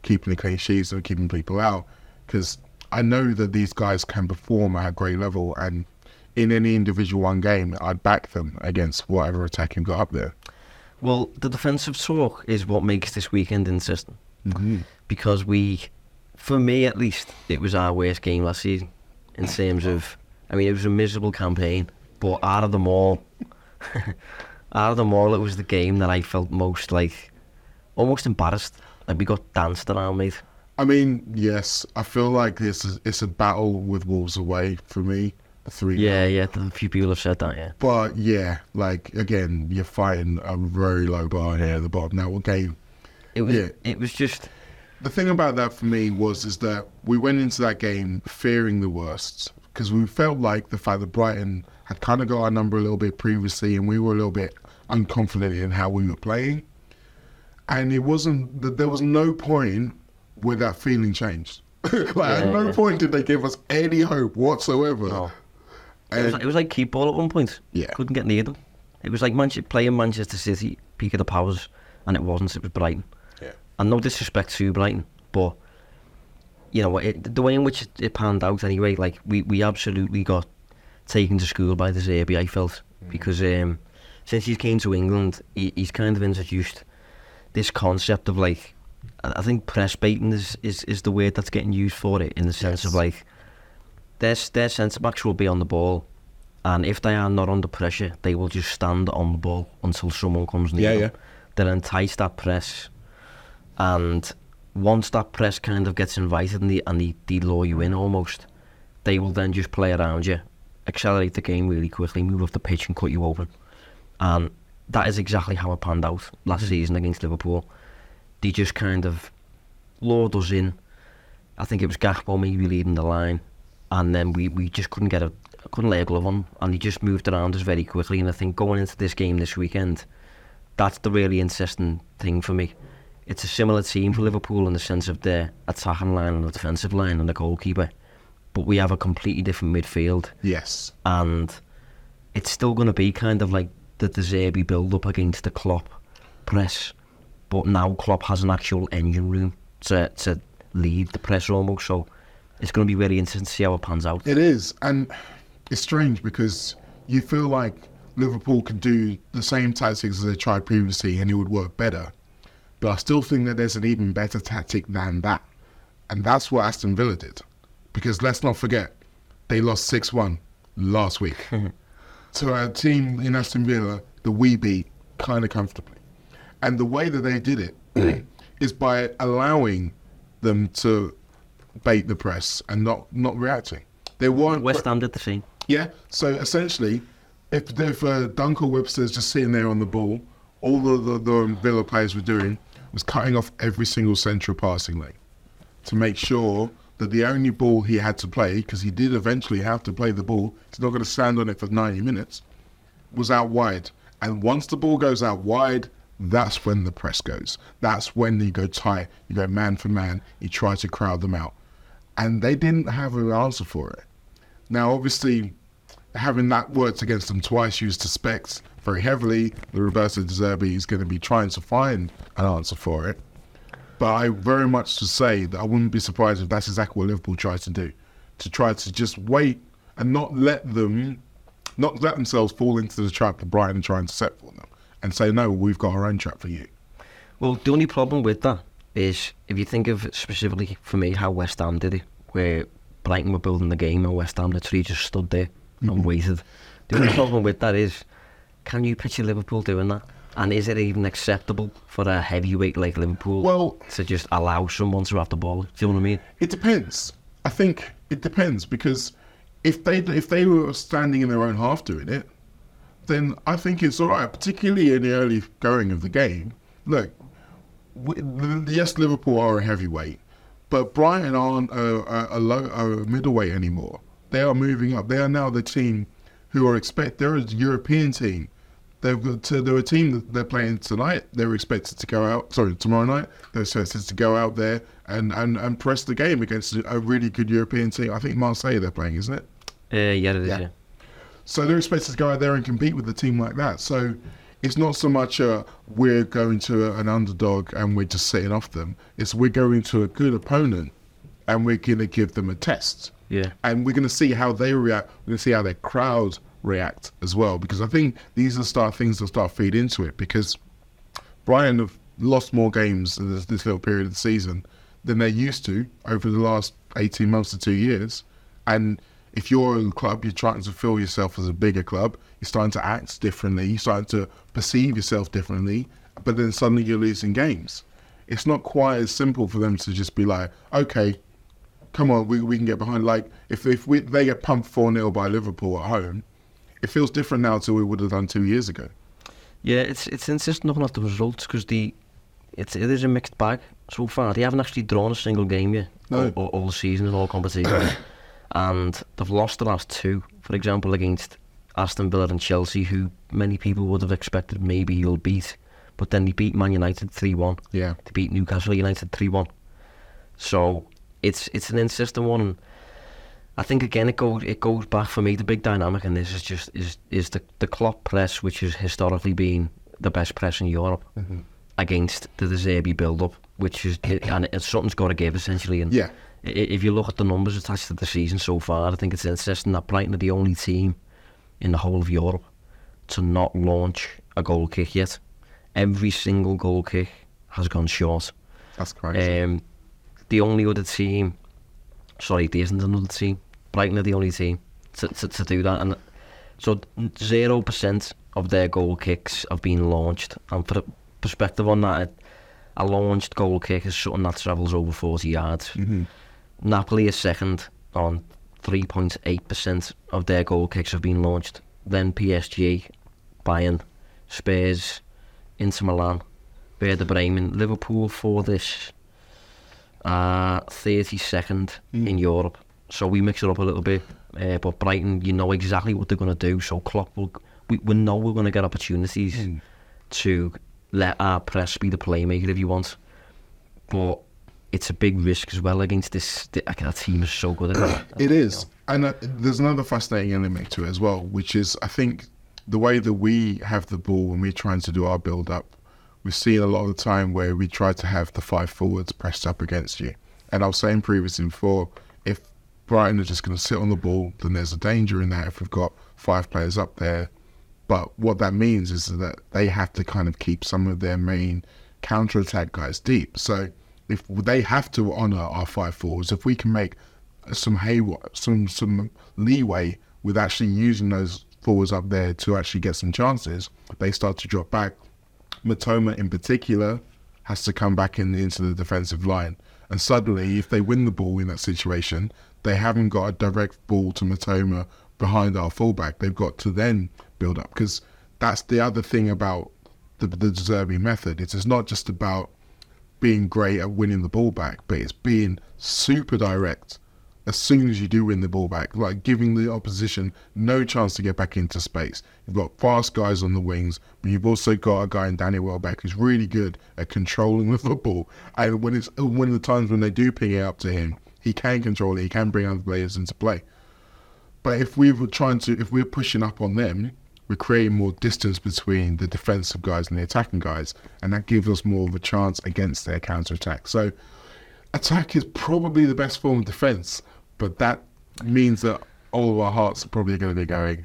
S3: keeping the clean sheets or keeping people out, because I know that these guys can perform at a great level, and in any individual one game, I'd back them against whatever attack you've got up there.
S2: Well, the defensive talk is what makes this weekend interesting. Mm-hmm. Because we, for me at least, it was our worst game last season in terms of, I mean, it was a miserable campaign, but out of them all, out of them all, it was the game that I felt most like, almost embarrassed. Like we got danced around, mate.
S3: I mean, yes, I feel like this is it's a battle with Wolves away for me. Three.
S2: Yeah, yeah, a few people have said that, yeah.
S3: But yeah, like again, you're fighting a very low bar here at the bottom. Now, what game?
S2: It was,
S3: Yeah.
S2: it was just,
S3: The thing about that for me was is that we went into that game fearing the worst because we felt like the fact that Brighton had kind of got our number a little bit previously, and we were a little bit unconfident in how we were playing. And it wasn't that there was no point where that feeling changed. like at no point did they give us any hope whatsoever.
S2: No. It was, it was like keep ball at one point.
S3: Yeah.
S2: Couldn't get near them. It was like Manchester, playing Manchester City, peak of the powers, and it wasn't, it was Brighton.
S3: yeah.
S2: and no disrespect to Brighton, but you know it, the way in which it, panned out anyway, like we, we absolutely got taken to school by De Zerbi, I felt, because um, since he came to England, he, he's kind of introduced this concept of like, I think press baiting is, is, is the word that's getting used for it in the sense of like, their, their centre backs will be on the ball, and if they are not under pressure, they will just stand on the ball until someone comes near
S3: Yeah,
S2: them.
S3: yeah.
S2: They'll entice that press, and once that press kind of gets invited and they, and they, they lure you in almost, they will then just play around you, accelerate the game really quickly, move off the pitch and cut you open. And that is exactly how it panned out last season against Liverpool. They just kind of lured us in. I think it was Gakpo maybe leading the line, and then we, we just couldn't get a couldn't lay a glove on, and he just moved around us very quickly. And I think going into this game this weekend, that's the really interesting thing for me. It's a similar team for Liverpool in the sense of their attacking line and the defensive line and the goalkeeper, but we have a completely different midfield,
S3: Yes.
S2: and it's still going to be kind of like the De Zerbi build up against the Klopp press, but now Klopp has an actual engine room to to lead the press almost. So it's going to be very interesting to see how it pans out.
S3: It is, and it's strange because you feel like Liverpool could do the same tactics as they tried previously, and it would work better. But I still think that there's an even better tactic than that, and that's what Aston Villa did. Because let's not forget, they lost six-one last week to a team in Aston Villa that we beat kind of comfortably, and the way that they did it is by allowing them to bait the press and not not reacting. They weren't.
S2: West Ham did the same.
S3: Yeah. So essentially, if if uh, Dunk and Webster's just sitting there on the ball, all the, the the Villa players were doing was cutting off every single central passing lane to make sure that the only ball he had to play, because he did eventually have to play the ball, he's not going to stand on it for 90 minutes, was out wide. And once the ball goes out wide, that's when the press goes. That's when you go tight, you go man for man, you try to crowd them out. And they didn't have an answer for it. Now, obviously, having that worked against them twice, you suspect very heavily the reverse of Zerbi is going to be trying to find an answer for it. But I very much to say that I wouldn't be surprised if that's exactly what Liverpool tries to do, to try to just wait and not let them, not let themselves fall into the trap that Brighton are trying to set for them, and say no, we've got our own trap for you.
S2: Well, the only problem with that is if you think of specifically for me how West Ham did it, where Brighton were building the game and West Ham literally just stood there and mm-hmm. waited. The only problem with that is, can you picture Liverpool doing that? And is it even acceptable for a heavyweight like Liverpool
S3: Well-
S2: to just allow someone to have the ball? Do you know what I mean?
S3: It depends. I think it depends because if they if they were standing in their own half doing it, then I think it's all right. Particularly in the early going of the game. Look, yes, Liverpool are a heavyweight, but Brighton aren't a, a, a, low, a middleweight anymore. They are moving up. They are now the team who are expect. They're a European team. They've got to, they're a team that they're playing tonight. They're expected to go out. Sorry, tomorrow night. They're expected to go out there and, and, and press the game against a really good European team. I think Marseille they're playing, isn't it?
S2: Uh, yeah, it is. Yeah.
S3: So they're expected to go out there and compete with a team like that. So it's not so much uh, we're going to an underdog and we're just sitting off them. It's we're going to a good opponent and we're going to give them a test.
S2: Yeah.
S3: And we're going to see how they react. We're going to see how their crowd react as well. Because I think these are start things that start feed into it. Because Brighton have lost more games in this, this little period of the season than they're used to over the last 18 months to two years. And if you're a club, you're trying to feel yourself as a bigger club, you're starting to act differently, you're starting to perceive yourself differently, but then suddenly you're losing games. It's not quite as simple for them to just be like, okay, come on, we, we can get behind. Like, if, if we, they get pumped 4 0 by Liverpool at home, it feels different now to what we would have done two years ago.
S2: Yeah, it's it's interesting looking at the results because the it's it is a mixed bag so far. They haven't actually drawn a single game yet
S3: No.
S2: all, all, all season in all competitions, and they've lost the last two. For example, against Aston Villa and Chelsea, who many people would have expected maybe you'll beat, but then they beat Man United three one.
S3: Yeah.
S2: They beat Newcastle United three one. So it's it's an interesting one. And I think again it goes it goes back for me. The big dynamic in this is just is is the the Klopp press, which has historically been the best press in Europe, mm-hmm. against the De Zerbi build up, which is and something's got to give essentially. And
S3: Yeah.
S2: if you look at the numbers attached to the season so far, I think it's interesting that Brighton are the only team in the whole of Europe to not launch a goal kick yet. Every single goal kick has gone short.
S3: That's crazy.
S2: Um, the only other team, sorry, there isn't another team. Brighton are the only team to, to, to do that, and so zero percent of their goal kicks have been launched. And for perspective on that, a launched goal kick is something that travels over forty yards. Napoli is second on three point eight percent of their goal kicks have been launched. Then PSG, Bayern, Spurs, Inter Milan, Werder Bremen, Liverpool for this uh, 32nd in Europe. So we mix it up a little bit. Uh, but Brighton, you know exactly what they're going to do. So Klopp will, we, we know we're going to get opportunities to let our press be the playmaker if you want. But it's a big risk as well against this. The, that team is so good it.
S3: It is. And uh, there's another fascinating element to it as well, which is I think the way that we have the ball when we're trying to do our build up, we've seen a lot of the time where we try to have the five forwards pressed up against you. And I was saying previously before, if Brighton are just going to sit on the ball, then there's a danger in that if we've got five players up there. But what that means is that they have to kind of keep some of their main counter attack guys deep. So if they have to honour our five forwards, if we can make some hay, some some leeway with actually using those forwards up there to actually get some chances, they start to drop back. Mitoma in particular has to come back in into the defensive line, and suddenly, if they win the ball in that situation, they haven't got a direct ball to Mitoma behind our fullback. They've got to then build up because that's the other thing about the the De Zerbi method. It's not just about being great at winning the ball back, but it's being super direct as soon as you do win the ball back, like giving the opposition no chance to get back into space. You've got fast guys on the wings, but you've also got a guy in Danny Welbeck who's really good at controlling the football. And when it's of the times when they do ping it up to him, he can control it. He can bring other players into play. But if we were trying to, if we're pushing up on them, we're creating more distance between the defensive guys and the attacking guys, and that gives us more of a chance against their counter attack. So, attack is probably the best form of defense, but that means that all of our hearts are probably going to be going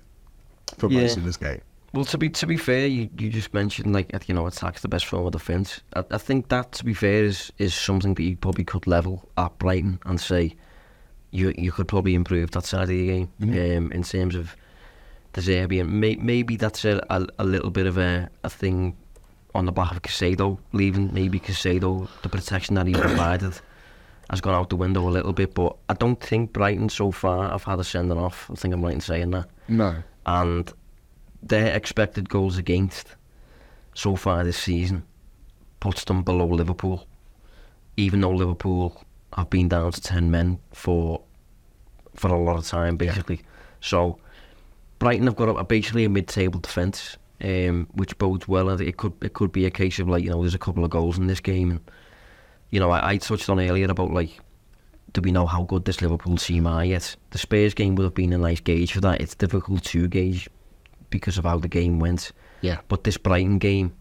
S3: for
S2: Yeah.
S3: most of this game.
S2: Well, to be to be fair, you, you just mentioned like you know attack's the best form of defence. I, I think that to be fair is is something that you probably could level at Brighton and say you you could probably improve that side of the game um, in terms of the may, maybe that's a, a a little bit of a, a thing on the back of Caicedo leaving. Maybe Caicedo the protection that he provided has gone out the window a little bit, but I don't think Brighton so far have had a sending off. I think I'm right in saying that
S3: No.
S2: and their expected goals against so far this season puts them below Liverpool, even though Liverpool have been down to ten men for for a lot of time, basically. So Brighton have got a, basically a mid-table defence, um, which bodes well. And it could it could be a case of like you know there's a couple of goals in this game, and you know I, I touched on earlier about like do we know how good this Liverpool team are yet? The Spurs game would have been a nice gauge for that. It's difficult to gauge because of how the game went.
S3: Yeah.
S2: But this Brighton game,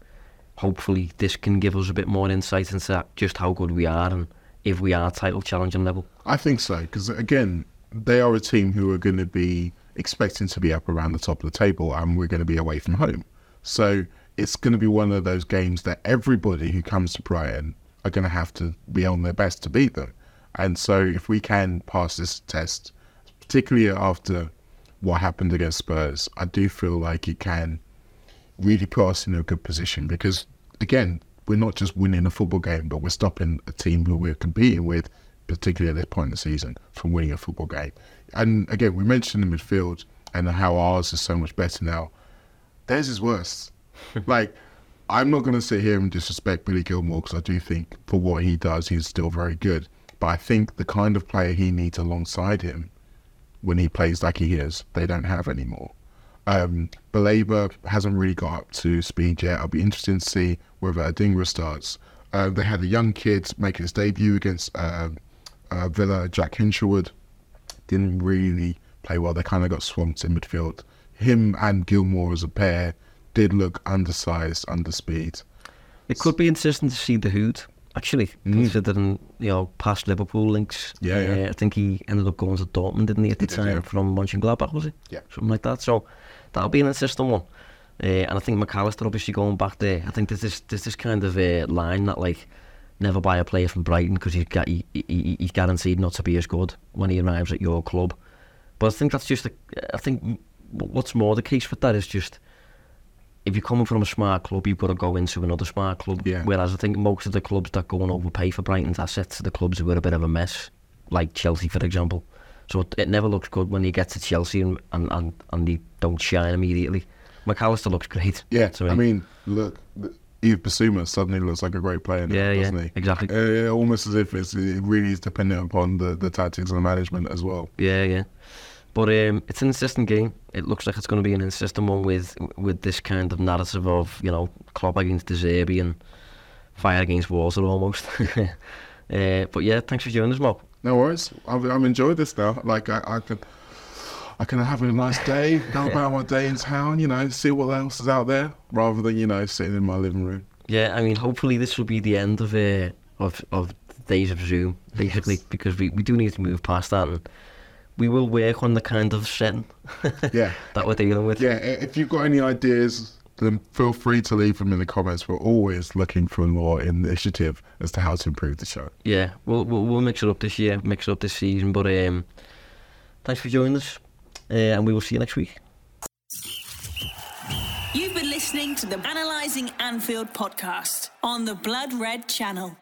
S2: hopefully, this can give us a bit more insight into just how good we are and if we are title challenging level.
S3: I think so because again, they are a team who are going to be expecting to be up around the top of the table, and we're going to be away from home. So it's going to be one of those games that everybody who comes to Brighton are going to have to be on their best to beat them. And so if we can pass this test, particularly after what happened against Spurs, I do feel like it can really put us in a good position because again, we're not just winning a football game, but we're stopping a team who we're competing with, particularly at this point in the season, from winning a football game. And again, we mentioned the midfield and how ours is so much better now. Theirs is worse. like, I'm not going to sit here and disrespect Billy Gilmour because I do think for what he does, he's still very good. But I think the kind of player he needs alongside him when he plays like he is, they don't have anymore. Um, Baleba hasn't really got up to speed yet. I'll be interested to see whether Adingra starts. Uh, they had a young kid make his debut against uh, uh, Villa, Jack Hinshelwood. Didn't really play well. They kind of got swamped in midfield. Him and Gilmour as a pair did look undersized, under speed.
S2: It could be interesting to see Dahoud, actually, considering, you know, past Liverpool links.
S3: Yeah, yeah.
S2: Uh, I think he ended up going to Dortmund, didn't he, at the time,
S3: yeah.
S2: from Mönchengladbach, was he?
S3: Yeah.
S2: Something like that. So that'll be an interesting one. Uh, and I think Mac Allister obviously going back there. I think there's this, there's this kind of uh, line that, like, never buy a player from Brighton because he's, he, he, he's guaranteed not to be as good when he arrives at your club. But I think that's just, a, I think what's more the case with that is just if you're coming from a smart club, you've got to go into another smart club.
S3: Yeah.
S2: Whereas I think most of the clubs that go and overpay for Brighton's assets are the clubs who are a bit of a mess, like Chelsea, for example. So it, it never looks good when you get to Chelsea and, and, and, and they don't shine immediately. Mac Allister looks great.
S3: Yeah, I mean, look, Yves Bissouma suddenly looks like a great player now,
S2: Yeah, yeah,
S3: doesn't he?
S2: exactly.
S3: Uh, almost as if it's, it really is dependent upon the, the tactics and the management as well.
S2: Yeah, yeah. But um, it's an insistent game. It looks like it's going to be an insistent one with with this kind of narrative of you know Klopp against De Zerbi and fire against Walter almost. uh, but yeah, thanks for joining us, Mo.
S3: No worries. I've, I'm enjoying this now. Like I, I can, I can have a nice day, go about my day in town. You know, see what else is out there, rather than you know sitting in my living room.
S2: Yeah, I mean, hopefully this will be the end of uh, of of days of Zoom, basically, because we, we do need to move past that, and we will work on the kind of setting
S3: Yeah.
S2: that we're dealing with.
S3: Yeah, if you've got any ideas, then feel free to leave them in the comments. We're always looking for more initiative as to how to improve the show.
S2: Yeah, we'll, we'll we'll mix it up this year, mix it up this season. But um, thanks for joining us, uh, and we will see you next week.
S1: You've been listening to the Analyzing Anfield podcast on the Blood Red channel.